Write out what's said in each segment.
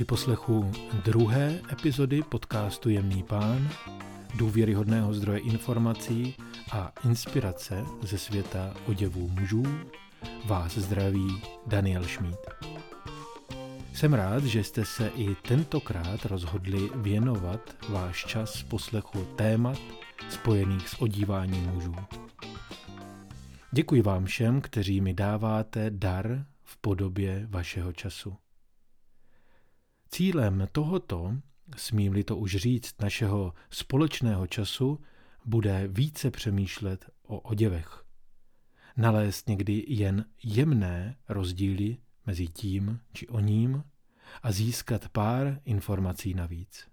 Při poslechu druhé epizody podcastu Jemný pán, důvěryhodného zdroje informací a inspirace ze světa oděvů mužů, vás zdraví Daniel Šmíd. Jsem rád, že jste se i tentokrát rozhodli věnovat váš čas poslechu témat spojených s odíváním mužů. Děkuji vám všem, kteří mi dáváte dar v podobě vašeho času. Cílem tohoto, smím-li to už říct, našeho společného času, bude více přemýšlet o oděvech. Nalézt někdy jen jemné rozdíly mezi tím či o ním a získat pár informací navíc.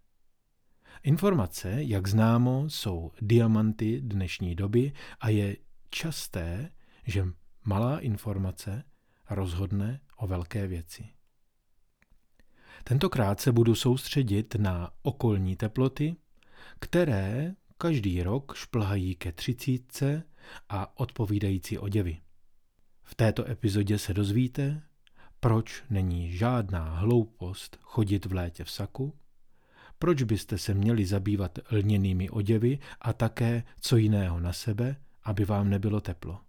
Informace, jak známo, jsou diamanty dnešní doby a je časté, že malá informace rozhodne o velké věci. Tentokrát se budu soustředit na okolní teploty, které každý rok šplhají ke třicítce a odpovídající oděvy. V této epizodě se dozvíte, proč není žádná hloupost chodit v létě v saku, proč byste se měli zabývat lněnými oděvy a také co jiného na sebe, aby vám nebylo teplo.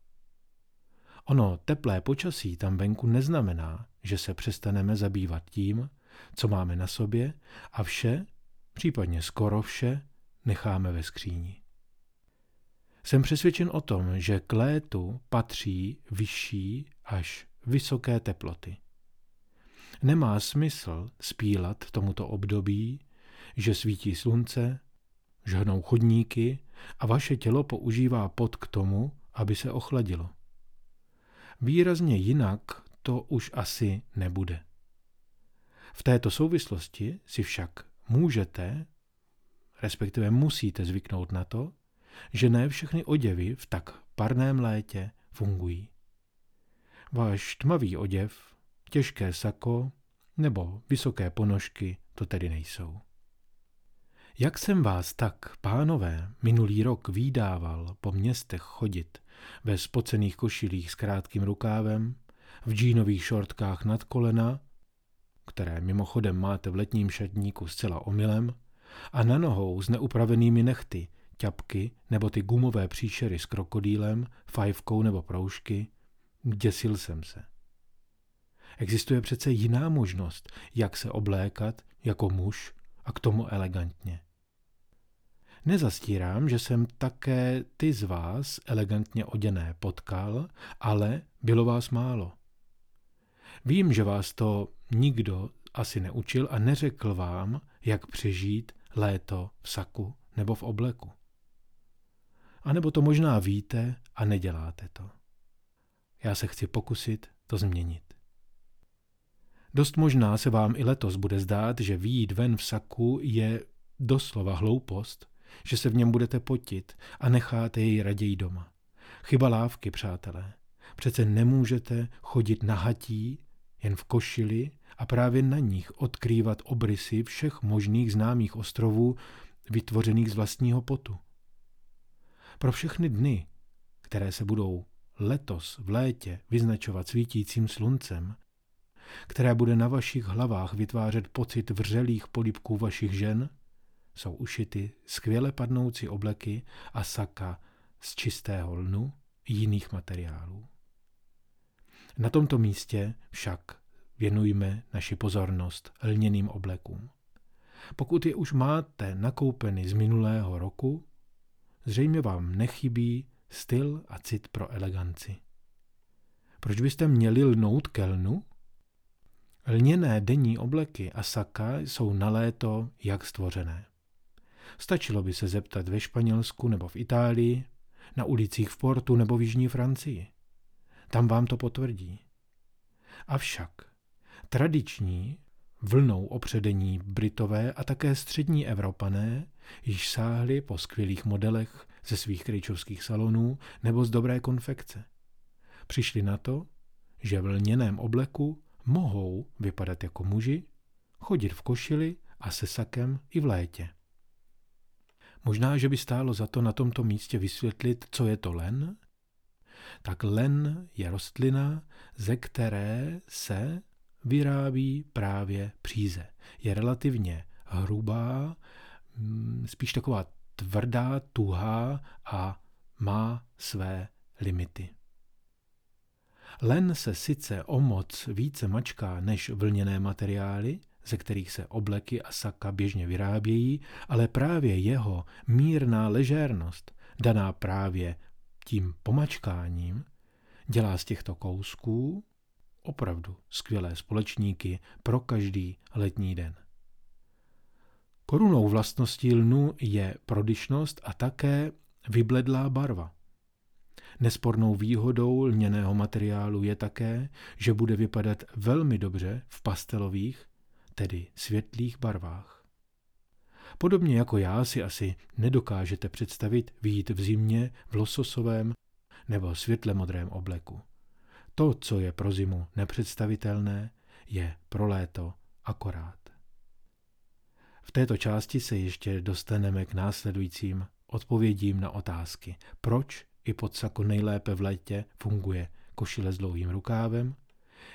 Ono teplé počasí tam venku neznamená, že se přestaneme zabývat tím, co máme na sobě a vše, případně skoro vše, necháme ve skříni. Jsem přesvědčen o tom, že k létu patří vyšší až vysoké teploty. Nemá smysl spílat tomuto období, že svítí slunce, žhnou chodníky a vaše tělo používá pot k tomu, aby se ochladilo. Výrazně jinak to už asi nebude. V této souvislosti si však můžete, respektive musíte zvyknout na to, že ne všechny oděvy v tak parném létě fungují. Váš tmavý oděv, těžké sako nebo vysoké ponožky to tedy nejsou. Jak jsem vás tak, pánové, minulý rok výdával po městech chodit ve spocených košilích s krátkým rukávem, v džínových šortkách nad kolena které mimochodem máte v letním šatníku zcela omylem, a na nohou s neupravenými nechty, ťapky nebo ty gumové příšery s krokodýlem, fajfkou nebo proužky, děsil jsem se. Existuje přece jiná možnost, jak se oblékat jako muž a k tomu elegantně. Nezastírám, že jsem také ty z vás elegantně oděné potkal, ale bylo vás málo. Vím, že vás to nikdo asi neučil a neřekl vám, jak přežít léto v saku nebo v obleku. A nebo to možná víte a neděláte to. Já se chci pokusit to změnit. Dost možná se vám i letos bude zdát, že výjít ven v saku je doslova hloupost, že se v něm budete potit a necháte jej raději doma. Chyba lávky, přátelé. Přece nemůžete chodit nahatí jen v košili a právě na nich odkrývat obrysy všech možných známých ostrovů vytvořených z vlastního potu. Pro všechny dny, které se budou letos v létě vyznačovat svítícím sluncem, které bude na vašich hlavách vytvářet pocit vřelých polípků vašich žen, jsou ušity skvěle padnoucí obleky a saka z čistého lnu jiných materiálů. Na tomto místě však věnujme naši pozornost lněným oblekům. Pokud je už máte nakoupeny z minulého roku, zřejmě vám nechybí styl a cit pro eleganci. Proč byste měli lnout kelnu? Lněné denní obleky a saka jsou na léto jak stvořené. Stačilo by se zeptat ve Španělsku nebo v Itálii, na ulicích v Portu nebo v Jižní Francii. Tam vám to potvrdí. Avšak tradiční vlnou opředení Britové a také střední Evropané již sáhli po skvělých modelech ze svých krejčovských salonů nebo z dobré konfekce. Přišli na to, že v lněném obleku mohou vypadat jako muži, chodit v košili a se sakem i v létě. Možná, že by stálo za to na tomto místě vysvětlit, co je to len tak len je rostlina, ze které se vyrábí právě příze. Je relativně hrubá, mm, spíš taková tvrdá, tuhá a má své limity. Len se sice o moc více mačká než vlněné materiály, ze kterých se obleky a saka běžně vyrábějí, ale právě jeho mírná ležérnost, daná právě tím pomačkáním, dělá z těchto kousků opravdu skvělé společníky pro každý letní den. Korunou vlastností lnu je prodyšnost a také vybledlá barva. Nespornou výhodou lněného materiálu je také, že bude vypadat velmi dobře v pastelových, tedy světlých barvách. Podobně jako já si asi nedokážete představit výjít v zimě v lososovém nebo světle modrém obleku. To, co je pro zimu nepředstavitelné, je pro léto akorát. V této části se ještě dostaneme k následujícím odpovědím na otázky. Proč i pod sako nejlépe v létě funguje košile s dlouhým rukávem?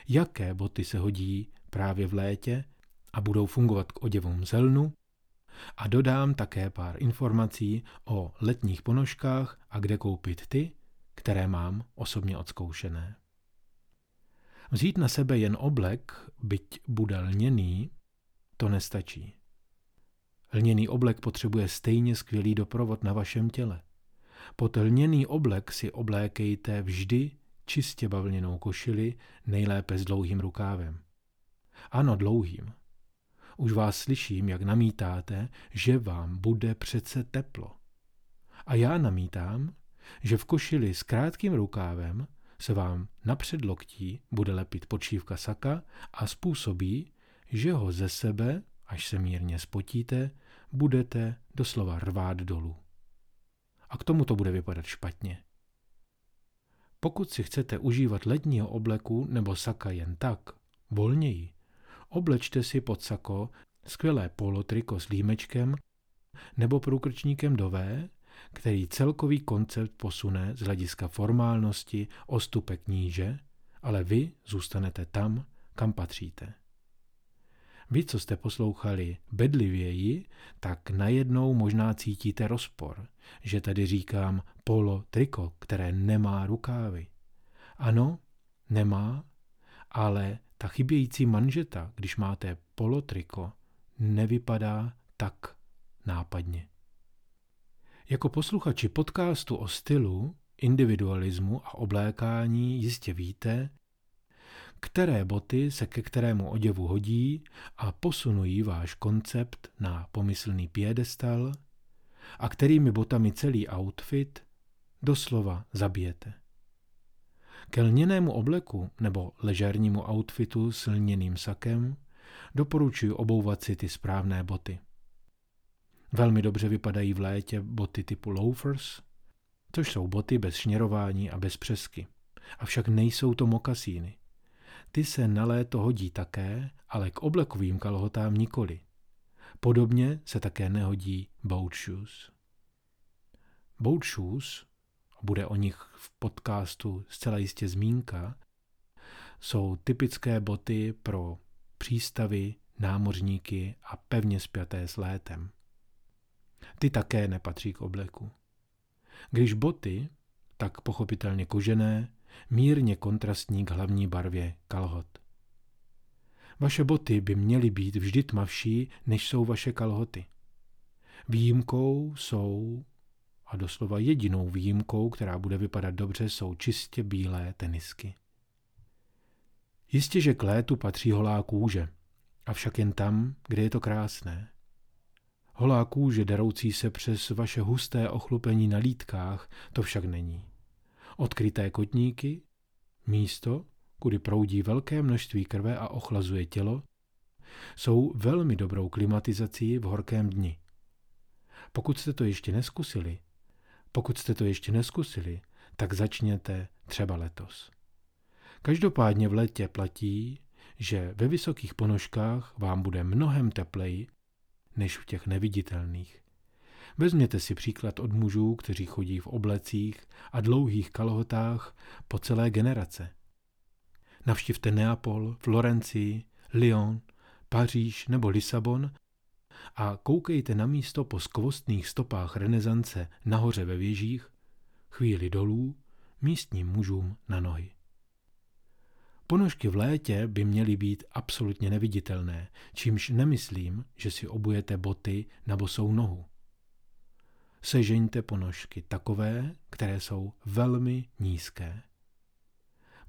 Jaké boty se hodí právě v létě a budou fungovat k oděvům zelnu? A dodám také pár informací o letních ponožkách a kde koupit ty, které mám osobně odzkoušené. Vzít na sebe jen oblek, byť bude lněný, to nestačí. Lněný oblek potřebuje stejně skvělý doprovod na vašem těle. Pod lněný oblek si oblékejte vždy čistě bavlněnou košili, nejlépe s dlouhým rukávem. Ano, dlouhým. Už vás slyším, jak namítáte, že vám bude přece teplo. A já namítám, že v košili s krátkým rukávem se vám na předloktí bude lepit počívka saka a způsobí, že ho ze sebe, až se mírně spotíte, budete doslova rvát dolů. A k tomu to bude vypadat špatně. Pokud si chcete užívat letního obleku nebo saka jen tak, volněji, oblečte si pod sako skvělé polotriko s límečkem nebo průkrčníkem do V, který celkový koncept posune z hlediska formálnosti o stupek níže, ale vy zůstanete tam, kam patříte. Vy, co jste poslouchali bedlivěji, tak najednou možná cítíte rozpor, že tady říkám polo triko, které nemá rukávy. Ano, nemá, ale ta chybějící manžeta, když máte polo triko, nevypadá tak nápadně. Jako posluchači podcastu o stylu, individualismu a oblékání jistě víte, které boty se ke kterému oděvu hodí a posunují váš koncept na pomyslný piedestal a kterými botami celý outfit doslova zabijete. Ke lněnému obleku nebo ležérnímu outfitu s lněným sakem doporučuji obouvat si ty správné boty. Velmi dobře vypadají v létě boty typu loafers, což jsou boty bez šněrování a bez přesky. Avšak nejsou to mokasíny. Ty se na léto hodí také, ale k oblekovým kalhotám nikoli. Podobně se také nehodí boat shoes. Boat shoes, bude o nich v podcastu zcela jistě zmínka, jsou typické boty pro přístavy, námořníky a pevně spjaté s létem. Ty také nepatří k obleku. Když boty, tak pochopitelně kožené, mírně kontrastní k hlavní barvě kalhot. Vaše boty by měly být vždy tmavší, než jsou vaše kalhoty. Výjimkou jsou, a doslova jedinou výjimkou, která bude vypadat dobře, jsou čistě bílé tenisky. Jistě, že k létu patří holá kůže, avšak jen tam, kde je to krásné. Holá kůže daroucí se přes vaše husté ochlupení na lítkách, to však není. Odkryté kotníky, místo, kudy proudí velké množství krve a ochlazuje tělo, jsou velmi dobrou klimatizací v horkém dni. Pokud jste to ještě neskusili, pokud jste to ještě neskusili, tak začněte třeba letos. Každopádně v létě platí, že ve vysokých ponožkách vám bude mnohem tepleji než v těch neviditelných. Vezměte si příklad od mužů, kteří chodí v oblecích a dlouhých kalhotách po celé generace. Navštivte Neapol, Florencii, Lyon, Paříž nebo Lisabon a koukejte na místo po skvostných stopách renesance nahoře ve věžích, chvíli dolů, místním mužům na nohy. Ponožky v létě by měly být absolutně neviditelné, čímž nemyslím, že si obujete boty na bosou nohu. Sežeňte ponožky takové, které jsou velmi nízké.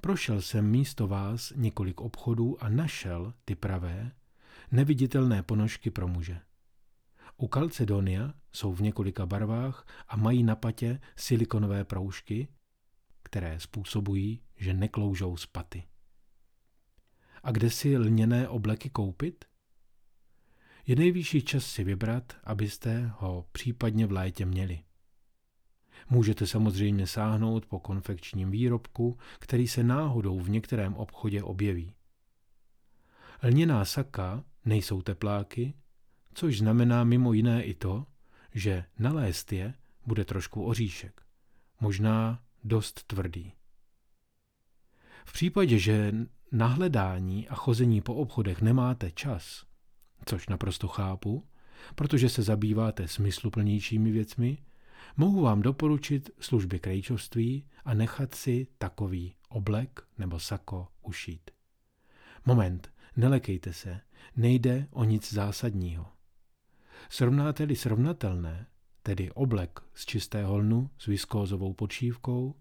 Prošel jsem místo vás několik obchodů a našel ty pravé, neviditelné ponožky pro muže. U Calcedonia jsou v několika barvách a mají na patě silikonové proužky, které způsobují, že nekloužou z paty. A kde si lněné obleky koupit? Je nejvyšší čas si vybrat, abyste ho případně v létě měli. Můžete samozřejmě sáhnout po konfekčním výrobku, který se náhodou v některém obchodě objeví. Lněná saka nejsou tepláky, což znamená mimo jiné i to, že nalézt je bude trošku oříšek, možná dost tvrdý. V případě, že na hledání a chození po obchodech nemáte čas, což naprosto chápu, protože se zabýváte smysluplnějšími věcmi, mohu vám doporučit služby krejčovství a nechat si takový oblek nebo sako ušít. Moment, nelekejte se, nejde o nic zásadního. Srovnáte-li srovnatelné, tedy oblek z čistého lnu s viskózovou počívkou,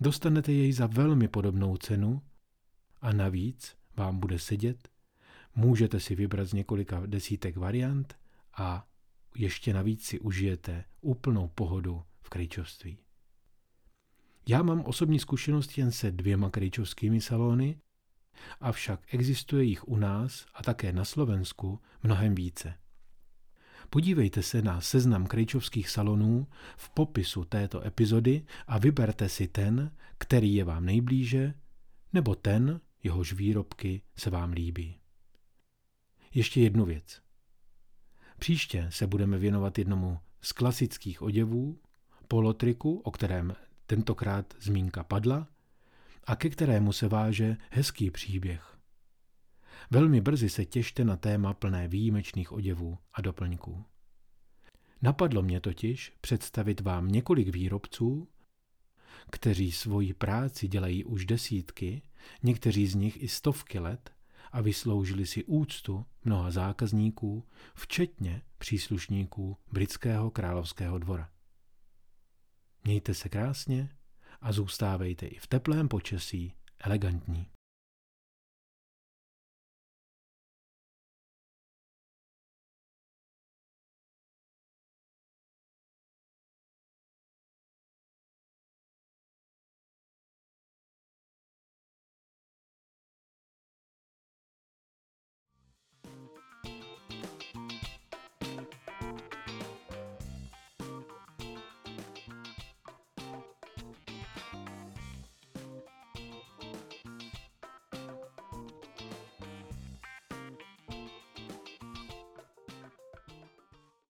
dostanete jej za velmi podobnou cenu a navíc vám bude sedět, můžete si vybrat z několika desítek variant a ještě navíc si užijete úplnou pohodu v krejčovství. Já mám osobní zkušenost jen se dvěma krejčovskými salony, avšak existuje jich u nás a také na Slovensku mnohem více. Podívejte se na seznam krejčovských salonů v popisu této epizody a vyberte si ten, který je vám nejblíže, nebo ten, jehož výrobky se vám líbí. Ještě jednu věc. Příště se budeme věnovat jednomu z klasických oděvů, polotriku, o kterém tentokrát zmínka padla, a ke kterému se váže hezký příběh. Velmi brzy se těšte na téma plné výjimečných oděvů a doplňků. Napadlo mě totiž představit vám několik výrobců, kteří svoji práci dělají už desítky, někteří z nich i stovky let a vysloužili si úctu mnoha zákazníků, včetně příslušníků britského královského dvora. Mějte se krásně a zůstávejte i v teplém počasí elegantní.